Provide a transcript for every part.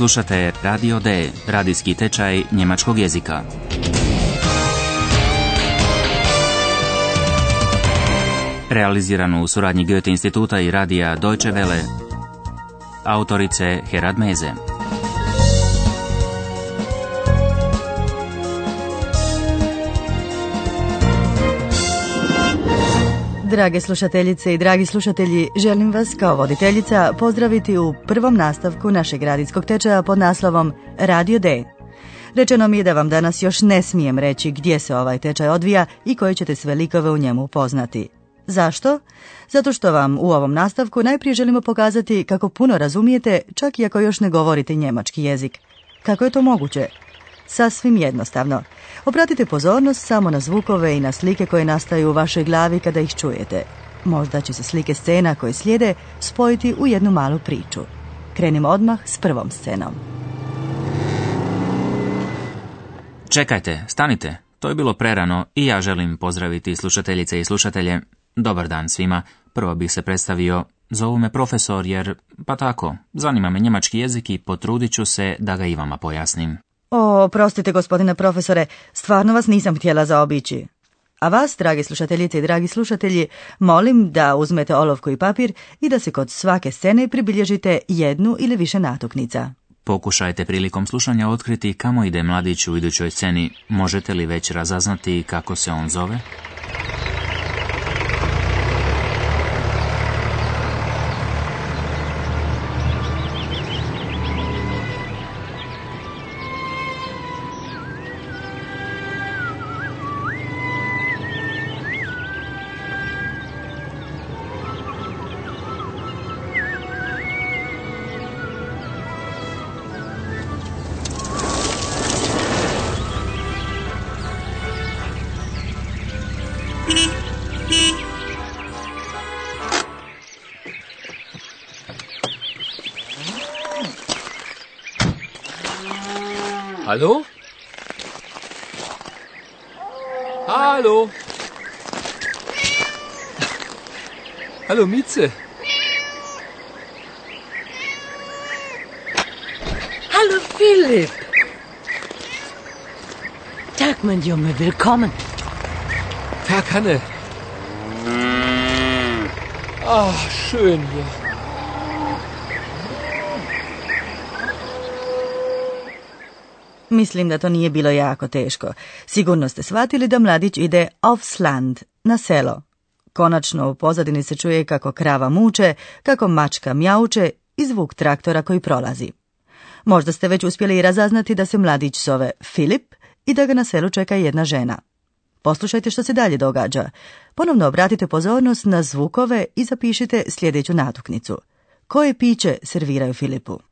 Slušate Radio D, radijski tečaj njemačkog jezika. Realiziranu u suradnji Goethe instituta i radija Deutsche Welle. Autorice Herad Meze. Drage slušateljice i dragi slušatelji, želim vas kao voditeljica pozdraviti u prvom nastavku našeg radijskog tečaja pod naslovom Radio D. Rečeno mi je da vam danas još ne smijem reći gdje se ovaj tečaj odvija i koje ćete sve likove u njemu poznati. Zašto? Zato što vam u ovom nastavku najprije želimo pokazati kako puno razumijete, čak i ako još ne govorite njemački jezik. Kako je to moguće? Sasvim jednostavno. Obratite pozornost samo na zvukove i na slike koje nastaju u vašoj glavi kada ih čujete. Možda će se slike scena koje slijede spojiti u jednu malu priču. Krenimo odmah s prvom scenom. Čekajte, stanite. To je bilo prerano i ja želim pozdraviti slušateljice i slušatelje. Dobar dan svima. Prvo bih se predstavio. Zovu me profesor jer, pa tako, zanima me njemački jezik i potrudit ću se da ga i vama pojasnim. O, prostite gospodine profesore, stvarno vas nisam htjela zaobići. A vas, dragi slušateljice i dragi slušatelji, molim da uzmete olovku i papir i da se kod svake scene pribilježite jednu ili više natuknica. Pokušajte prilikom slušanja otkriti kamo ide mladić u idućoj sceni. Možete li već razaznati kako se on zove? Hallo? Hallo? Hallo Mieze. Hallo Philipp. Tag, mein Junge, willkommen. Tag, Hanne. Ach, schön hier. Mislim da to nije bilo jako teško. Sigurno ste shvatili da mladić ide aufs Land, na selo. Konačno u pozadini se čuje kako krava muče, kako mačka mjauče i zvuk traktora koji prolazi. Možda ste već uspjeli i razaznati da se mladić zove Filip i da ga na selu čeka jedna žena. Poslušajte što se dalje događa. Ponovno obratite pozornost na zvukove i zapišite sljedeću natuknicu. Koje piće serviraju Filipu?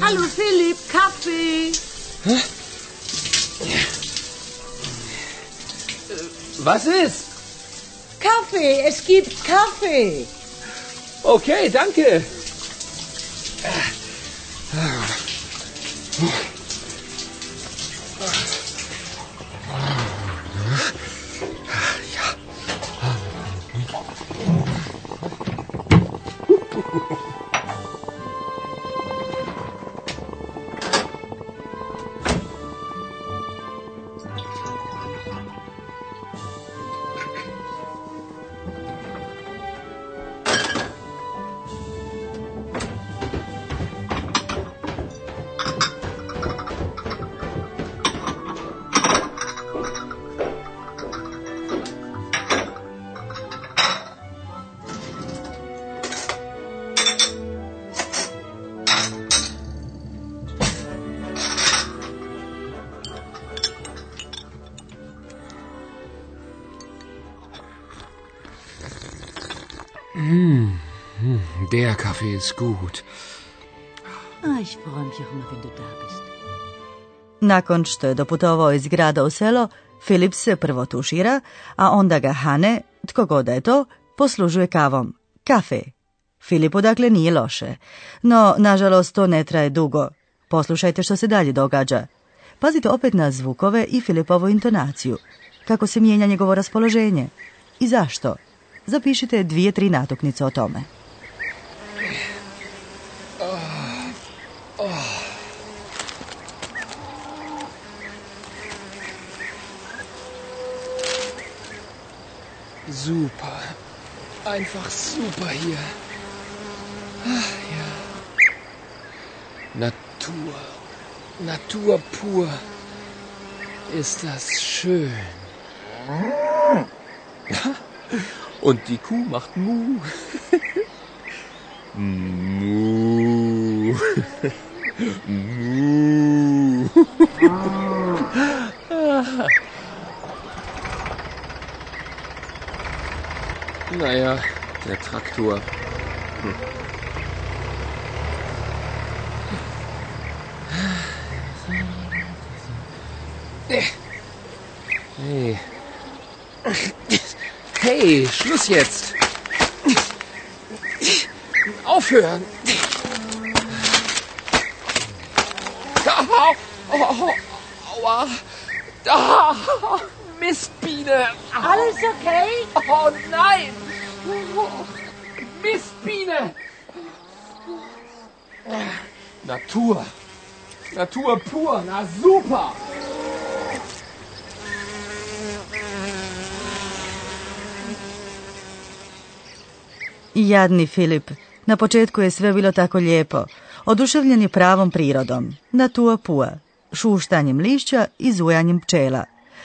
Hallo Philipp, Kaffee. Was ist? Kaffee, es gibt Kaffee. Okay, danke. Der Kaffee ist gut. Ah, ich freue mich auch immer, wenn du da bist. Nakon što je doputovao iz grada u selo, Filip se prvo tušira, a onda ga Hane, tko god je to, poslužuje kavom. Kafe. Filipu dakle nije loše. No, nažalost, to ne traje dugo. Poslušajte što se dalje događa. Pazite opet na zvukove i Filipovu intonaciju. Kako se mijenja njegovo raspoloženje. I zašto? Zapišite dvije, tri natuknice o tome. Super. Einfach super hier. Ah, ja. Natur. Natur pur. Ist das schön. Und die Kuh macht Mu. Mu. Mu. Naja, der Traktor. Hm. Hey. Hey, Schluss jetzt. Aufhören. Au, au, aua. Ah, Mistbiene. Alles okay? Oh nein! Mistbiene! Natur. Natur pur. Na super! Jadni Filip. Na početku je sve bilo tako lijepo. Oduševljen je pravom prirodom. Na tua pua. Šuštanjem lišća i zujanjem pčela.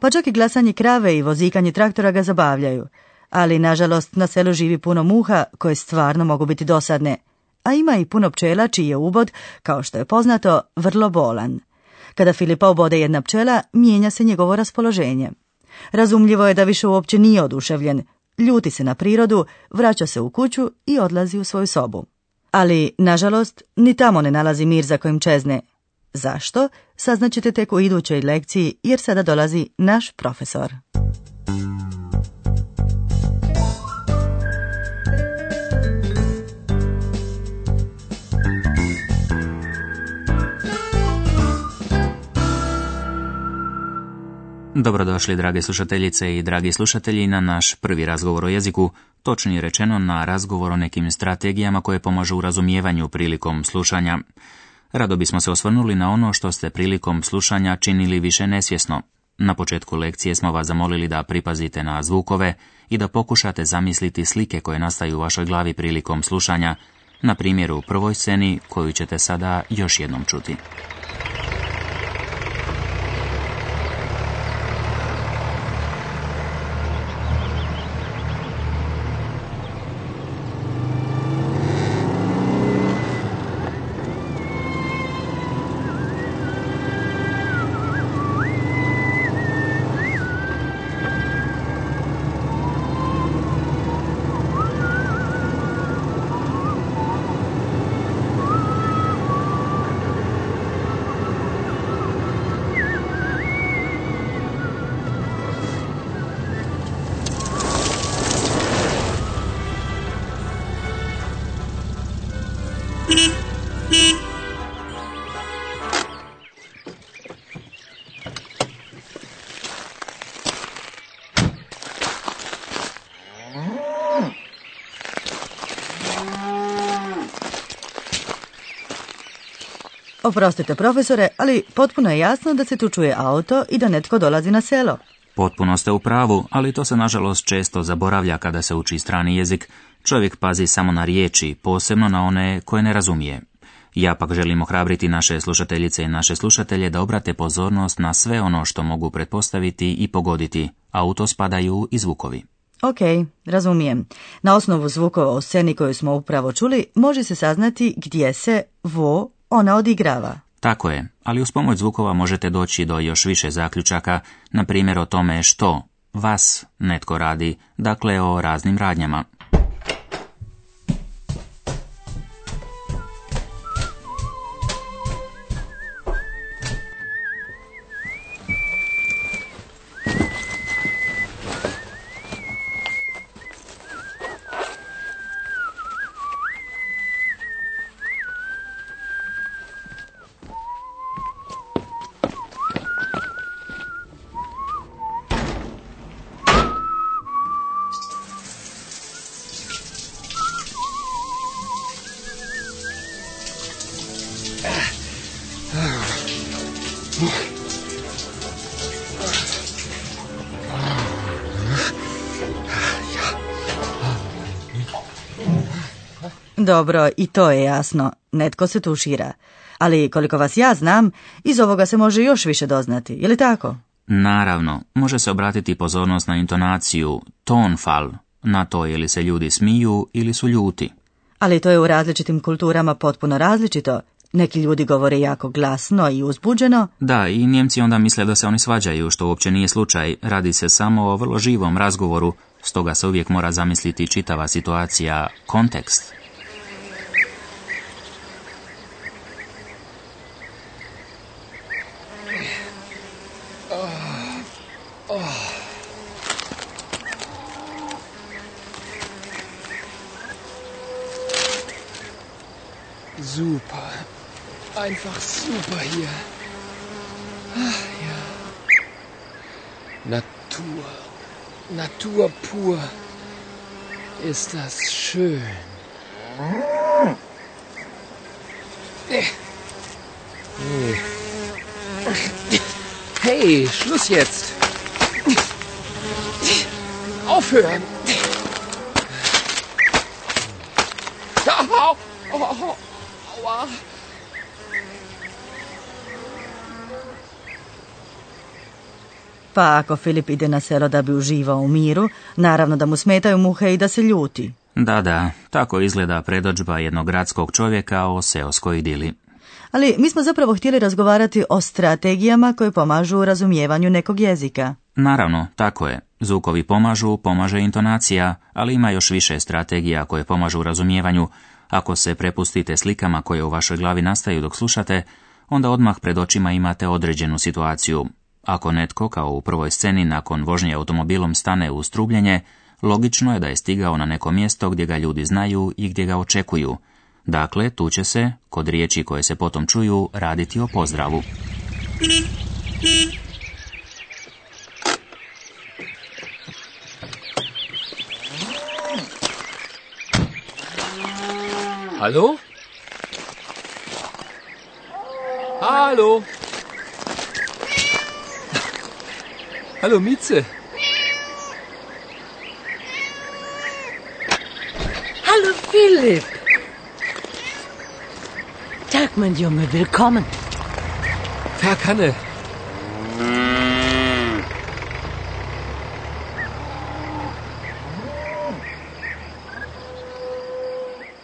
Pa čak i glasanje krave i vozikanje traktora ga zabavljaju. Ali, nažalost, na selu živi puno muha koje stvarno mogu biti dosadne. A ima i puno pčela čiji je ubod, kao što je poznato, vrlo bolan. Kada Filipa obode jedna pčela, mijenja se njegovo raspoloženje. Razumljivo je da više uopće nije oduševljen, ljuti se na prirodu, vraća se u kuću i odlazi u svoju sobu. Ali, nažalost, ni tamo ne nalazi mir za kojim čezne. Zašto? Saznaćete tek u idućoj lekciji, jer sada dolazi naš profesor. Dobrodošli, drage slušateljice i dragi slušatelji, na naš prvi razgovor o jeziku, točnije rečeno na razgovor o nekim strategijama koje pomažu u razumijevanju prilikom slušanja. Rado bismo se osvrnuli na ono što ste prilikom slušanja činili više nesvjesno. Na početku lekcije smo vas zamolili da pripazite na zvukove i da pokušate zamisliti slike koje nastaju u vašoj glavi prilikom slušanja, na primjeru u prvoj sceni koju ćete sada još jednom čuti. Oprostite, profesore, ali potpuno je jasno da se tu čuje auto i da netko dolazi na selo. Potpuno ste u pravu, ali to se nažalost često zaboravlja kada se uči strani jezik. Čovjek pazi samo na riječi, posebno na one koje ne razumije. Ja pak želim ohrabriti naše slušateljice i naše slušatelje da obrate pozornost na sve ono što mogu pretpostaviti i pogoditi, a u to spadaju i zvukovi. Ok, razumijem. Na osnovu zvukova u sceni koju smo upravo čuli, može se saznati gdje se vo ona odigrava. Tako je, ali uz pomoć zvukova možete doći do još više zaključaka, na primjer o tome što vas netko radi, dakle o raznim radnjama. Dobro, i to je jasno. Netko se tušira. Ali koliko vas ja znam, iz ovoga se može još više doznati. Je li tako? Naravno, može se obratiti pozornost na intonaciju, tonfal, na to je li se ljudi smiju ili su ljuti. Ali to je u različitim kulturama potpuno različito. Neki ljudi govore jako glasno i uzbuđeno. Da, i Njemci onda misle da se oni svađaju, što uopće nije slučaj. Radi se samo o vrlo živom razgovoru, stoga se uvijek mora zamisliti čitava situacija, kontekst. Einfach super hier. Ach, ja. Natur. Natur pur. Ist das schön. Hey. Hey, Schluss jetzt. Aufhören. Au, au, au, aua. Pa ako Filip ide na selo da bi uživao u miru, naravno da mu smetaju muhe i da se ljuti. Da, da, tako izgleda predođba jednog gradskog čovjeka o seoskoj idili. Ali mi smo zapravo htjeli razgovarati o strategijama koje pomažu u razumijevanju nekog jezika. Naravno, tako je. Zvukovi pomažu, pomaže intonacija, ali ima još više strategija koje pomažu u razumijevanju. Ako se prepustite slikama koje u vašoj glavi nastaju dok slušate, onda odmah pred očima imate određenu situaciju. Ako netko, kao u prvoj sceni, nakon vožnje automobilom stane u strubljenje, logično je da je stigao na neko mjesto gdje ga ljudi znaju i gdje ga očekuju. Dakle, tu će se, kod riječi koje se potom čuju, raditi o pozdravu. Hallo? Hallo? Hallo, Mieze. Hallo Philipp. Tag, mein Junge, willkommen. Verkanne.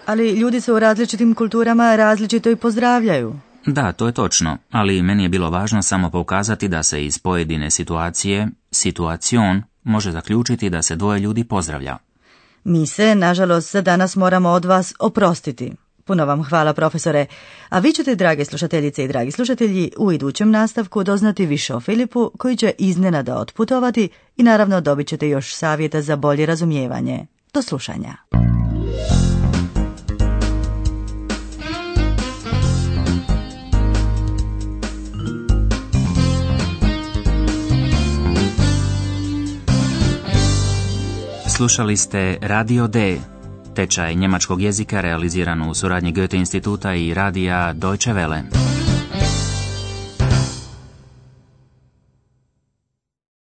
Ali ljudi se u različitim kulturama različito i pozdravljaju. Da, to je točno, ali meni je bilo važno samo pokazati da se iz pojedine situacije, situacion, može zaključiti da se dvoje ljudi pozdravlja. Mi se, nažalost, danas moramo od vas oprostiti. Puno vam hvala, profesore. A vi ćete, drage slušateljice i dragi slušatelji, u idućem nastavku doznati više o Filipu, koji će iznenada otputovati i naravno dobit ćete još savjeta za bolje razumijevanje. Do slušanja. Slušali ste Radio D, tečaj njemačkog jezika realiziran u suradnji Goethe instituta i radija Deutsche Welle.